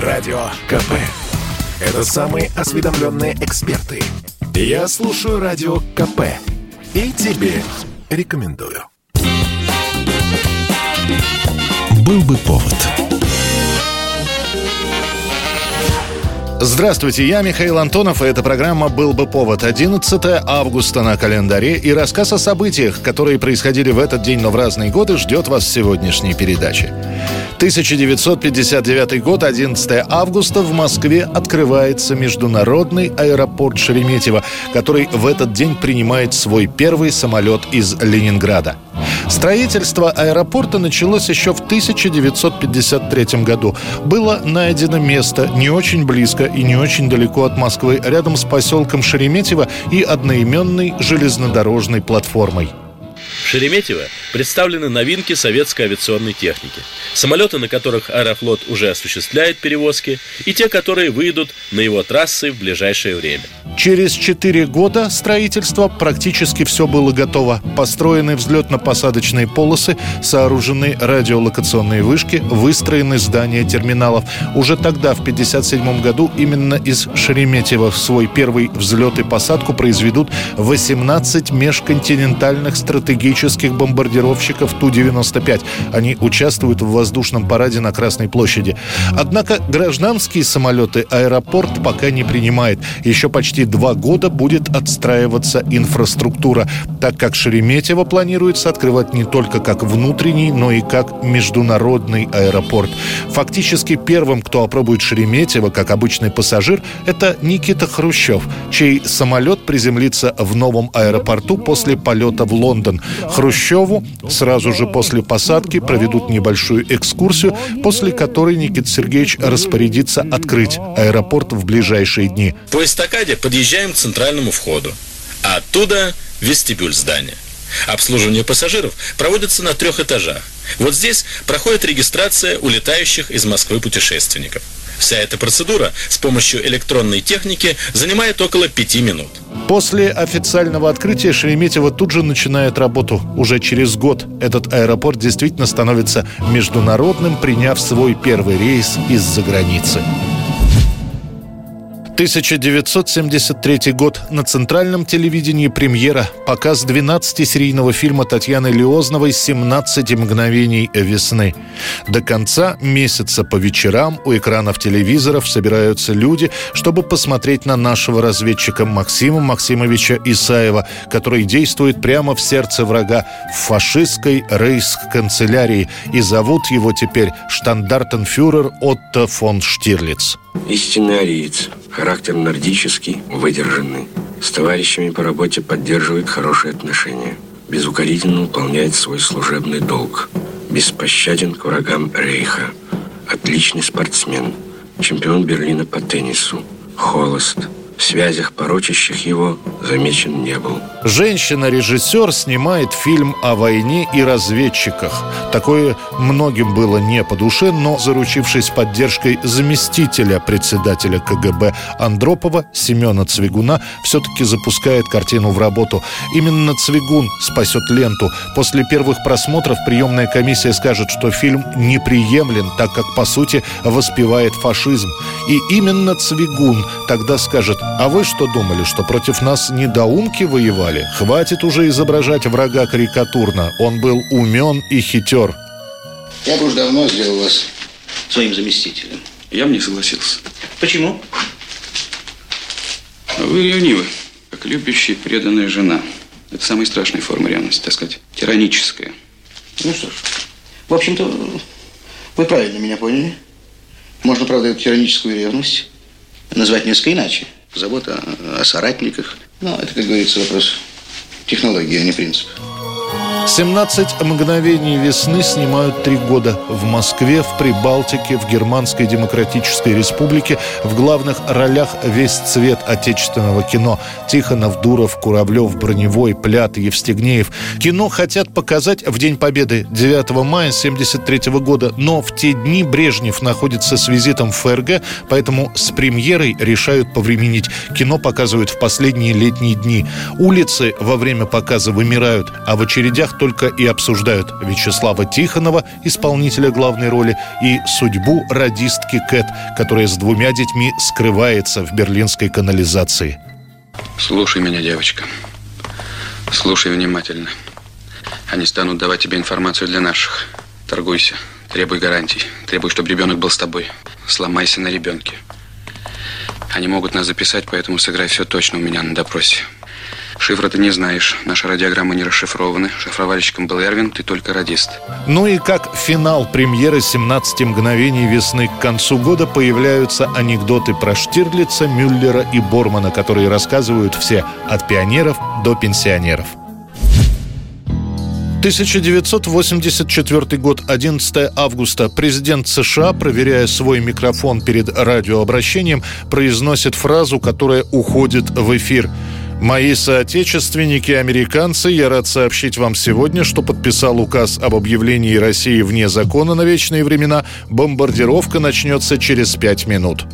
Радио КП. Это самые осведомленные эксперты. Я слушаю Радио КП. И тебе рекомендую. Был бы повод. Здравствуйте, я Михаил Антонов, и эта программа «Был бы повод». 11 августа на календаре, и рассказ о событиях, которые происходили в этот день, но в разные годы, ждет вас в сегодняшней передаче. 1959 год, 11 августа, в Москве открывается международный аэропорт Шереметьево, который в этот день принимает свой первый самолет из Ленинграда. Строительство аэропорта началось еще в 1953 году. Было найдено место не очень близко и не очень далеко от Москвы, рядом с поселком Шереметьево и одноименной железнодорожной платформой. Шереметьево представлены новинки советской авиационной техники. Самолеты, на которых Аэрофлот уже осуществляет перевозки, и те, которые выйдут на его трассы в ближайшее время. Через четыре года строительства практически все было готово. Построены взлетно-посадочные полосы, сооружены радиолокационные вышки, выстроены здания терминалов. Уже тогда, в 1957 году, именно из Шереметьево свой первый взлет и посадку произведут 18 межконтинентальных стратегических стратегических бомбардировщиков Ту-95. Они участвуют в воздушном параде на Красной площади. Однако гражданские самолеты аэропорт пока не принимает. Еще почти два года будет отстраиваться инфраструктура, так как Шереметьево планируется открывать не только как внутренний, но и как международный аэропорт. Фактически первым, кто опробует Шереметьево как обычный пассажир, это Никита Хрущев, чей самолет приземлится в новом аэропорту после полета в Лондон. Хрущеву сразу же после посадки проведут небольшую экскурсию, после которой Никита Сергеевич распорядится открыть аэропорт в ближайшие дни. По эстакаде подъезжаем к центральному входу, а оттуда вестибюль здания. Обслуживание пассажиров проводится на трех этажах. Вот здесь проходит регистрация улетающих из Москвы путешественников. Вся эта процедура с помощью электронной техники занимает около пяти минут. После официального открытия Шереметьево тут же начинает работу. Уже через год этот аэропорт действительно становится международным, приняв свой первый рейс из-за границы. 1973 год. На центральном телевидении премьера. Показ 12-серийного фильма Татьяны Лиозновой «17 мгновений весны». До конца месяца по вечерам у экранов телевизоров собираются люди, чтобы посмотреть на нашего разведчика Максима Максимовича Исаева, который действует прямо в сердце врага в фашистской рейс-канцелярии. И зовут его теперь штандартенфюрер Отто фон Штирлиц. Истинный ариец. Характер нордический, выдержанный. С товарищами по работе поддерживает хорошие отношения. Безукоризненно выполняет свой служебный долг. Беспощаден к врагам Рейха. Отличный спортсмен. Чемпион Берлина по теннису. Холост в связях, порочащих его, замечен не был. Женщина-режиссер снимает фильм о войне и разведчиках. Такое многим было не по душе, но, заручившись поддержкой заместителя председателя КГБ Андропова Семена Цвигуна, все-таки запускает картину в работу. Именно Цвигун спасет ленту. После первых просмотров приемная комиссия скажет, что фильм неприемлен, так как, по сути, воспевает фашизм. И именно Цвигун тогда скажет, а вы что думали, что против нас недоумки воевали? Хватит уже изображать врага карикатурно. Он был умен и хитер. Я бы уж давно сделал вас своим заместителем. Я бы не согласился. Почему? Вы ревнивы, как любящая преданная жена. Это самая страшная форма ревности, так сказать, тираническая. Ну что ж, в общем-то, вы правильно меня поняли. Можно, правда, эту тираническую ревность назвать несколько иначе забота о соратниках. Но это, как говорится, вопрос технологии, а не принципа. 17 мгновений весны снимают три года. В Москве, в Прибалтике, в Германской Демократической Республике в главных ролях весь цвет отечественного кино. Тихонов, Дуров, Куравлев, Броневой, Плят, Евстигнеев. Кино хотят показать в День Победы 9 мая 1973 года, но в те дни Брежнев находится с визитом в ФРГ, поэтому с премьерой решают повременить. Кино показывают в последние летние дни. Улицы во время показа вымирают, а в очередях только и обсуждают Вячеслава Тихонова, исполнителя главной роли, и судьбу радистки Кэт, которая с двумя детьми скрывается в берлинской канализации. Слушай меня, девочка. Слушай внимательно. Они станут давать тебе информацию для наших. Торгуйся, требуй гарантий, требуй, чтобы ребенок был с тобой. Сломайся на ребенке. Они могут нас записать, поэтому сыграй все точно у меня на допросе. Шифра ты не знаешь. Наши радиограммы не расшифрованы. Шифровальщиком был Эрвин, ты только радист. Ну и как финал премьеры «17 мгновений весны» к концу года появляются анекдоты про Штирлица, Мюллера и Бормана, которые рассказывают все от пионеров до пенсионеров. 1984 год, 11 августа. Президент США, проверяя свой микрофон перед радиообращением, произносит фразу, которая уходит в эфир. Мои соотечественники, американцы, я рад сообщить вам сегодня, что подписал указ об объявлении России вне закона на вечные времена. Бомбардировка начнется через пять минут.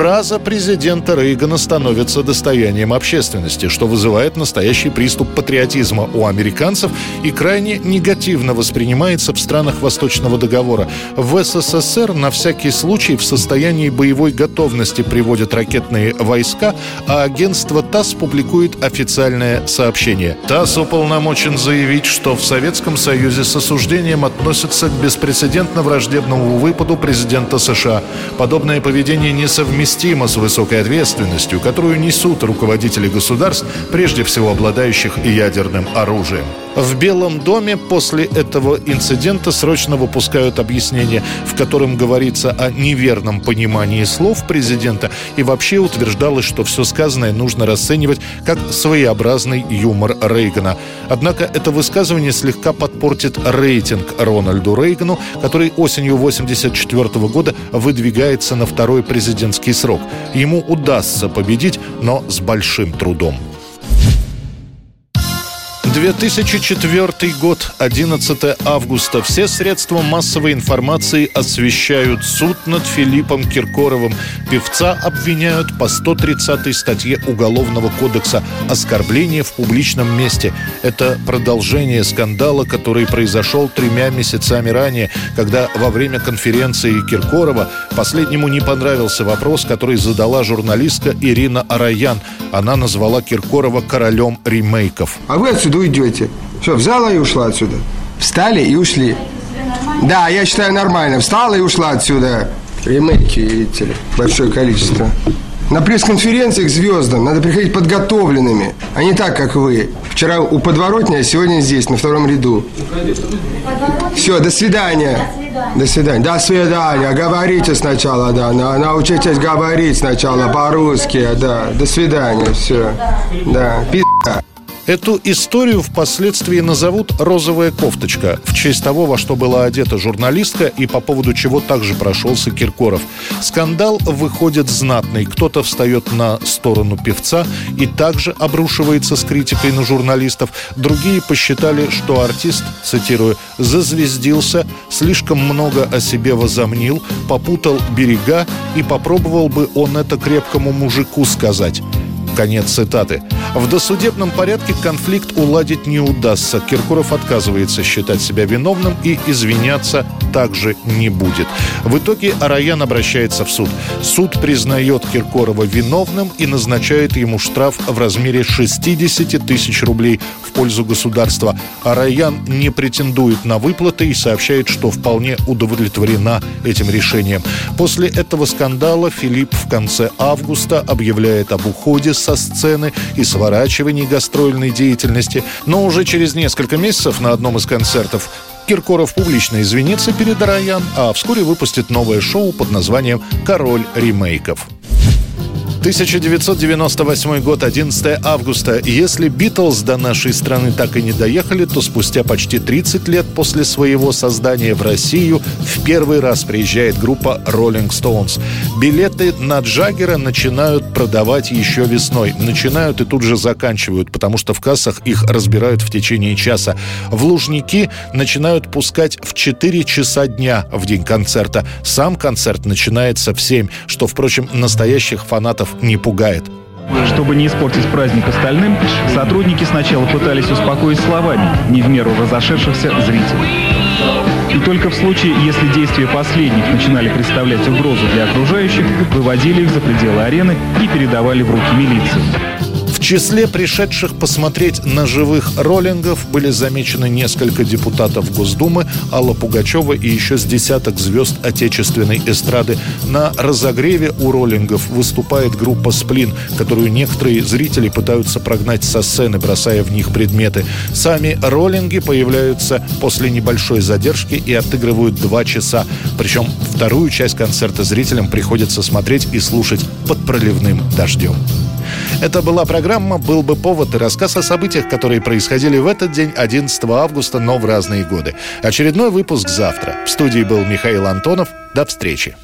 Фраза президента Рейгана становится достоянием общественности, что вызывает настоящий приступ патриотизма у американцев и крайне негативно воспринимается в странах Восточного договора. В СССР на всякий случай в состоянии боевой готовности приводят ракетные войска, а агентство ТАСС публикует официальное сообщение. ТАСС уполномочен заявить, что в Советском Союзе с осуждением относятся к беспрецедентно враждебному выпаду президента США. Подобное поведение несовместимо совместимо с высокой ответственностью, которую несут руководители государств, прежде всего обладающих ядерным оружием. В Белом доме после этого инцидента срочно выпускают объяснение, в котором говорится о неверном понимании слов президента и вообще утверждалось, что все сказанное нужно расценивать как своеобразный юмор Рейгана. Однако это высказывание слегка подпортит рейтинг Рональду Рейгану, который осенью 1984 года выдвигается на второй президентский срок. Ему удастся победить, но с большим трудом. 2004 год, 11 августа. Все средства массовой информации освещают суд над Филиппом Киркоровым. Певца обвиняют по 130 статье Уголовного кодекса «Оскорбление в публичном месте». Это продолжение скандала, который произошел тремя месяцами ранее, когда во время конференции Киркорова последнему не понравился вопрос, который задала журналистка Ирина Араян. Она назвала Киркорова королем ремейков. А вы отсюда уйдете. Все, взяла и ушла отсюда. Встали и ушли. Да, я считаю нормально. Встала и ушла отсюда. Ремейки, видите ли, большое количество. На пресс-конференции к звездам надо приходить подготовленными, а не так, как вы. Вчера у подворотни, а сегодня здесь, на втором ряду. Все, до свидания. До свидания. До свидания. Говорите сначала, да. Научитесь говорить сначала по-русски, да. До свидания. Все. Да. Пизда. Эту историю впоследствии назовут «розовая кофточка» в честь того, во что была одета журналистка и по поводу чего также прошелся Киркоров. Скандал выходит знатный. Кто-то встает на сторону певца и также обрушивается с критикой на журналистов. Другие посчитали, что артист, цитирую, «зазвездился, слишком много о себе возомнил, попутал берега и попробовал бы он это крепкому мужику сказать». Конец цитаты. В досудебном порядке конфликт уладить не удастся. Киркоров отказывается считать себя виновным и извиняться также не будет. В итоге Араян обращается в суд. Суд признает Киркорова виновным и назначает ему штраф в размере 60 тысяч рублей в пользу государства. Араян не претендует на выплаты и сообщает, что вполне удовлетворена этим решением. После этого скандала Филипп в конце августа объявляет об уходе со сцены и сворачивании гастрольной деятельности. Но уже через несколько месяцев на одном из концертов Киркоров публично извинится перед Раян, а вскоре выпустит новое шоу под названием «Король ремейков». 1998 год, 11 августа. Если Битлз до нашей страны так и не доехали, то спустя почти 30 лет после своего создания в Россию в первый раз приезжает группа Rolling Stones. Билеты на Джаггера начинают продавать еще весной. Начинают и тут же заканчивают, потому что в кассах их разбирают в течение часа. В Лужники начинают пускать в 4 часа дня в день концерта. Сам концерт начинается в 7, что, впрочем, настоящих фанатов не пугает. Чтобы не испортить праздник остальным, сотрудники сначала пытались успокоить словами не в меру разошедшихся зрителей. И только в случае, если действия последних начинали представлять угрозу для окружающих, выводили их за пределы арены и передавали в руки милиции. В числе пришедших посмотреть на живых роллингов были замечены несколько депутатов Госдумы, Алла Пугачева и еще с десяток звезд отечественной эстрады. На разогреве у роллингов выступает группа «Сплин», которую некоторые зрители пытаются прогнать со сцены, бросая в них предметы. Сами роллинги появляются после небольшой задержки и отыгрывают два часа. Причем вторую часть концерта зрителям приходится смотреть и слушать под проливным дождем. Это была программа «Был бы повод» и рассказ о событиях, которые происходили в этот день, 11 августа, но в разные годы. Очередной выпуск завтра. В студии был Михаил Антонов. До встречи.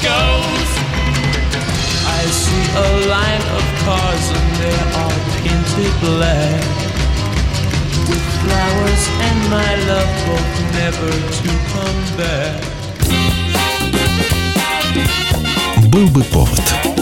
goes. I see a line of cars and they are painted black. With flowers and my love both never to come back. Был бы повод.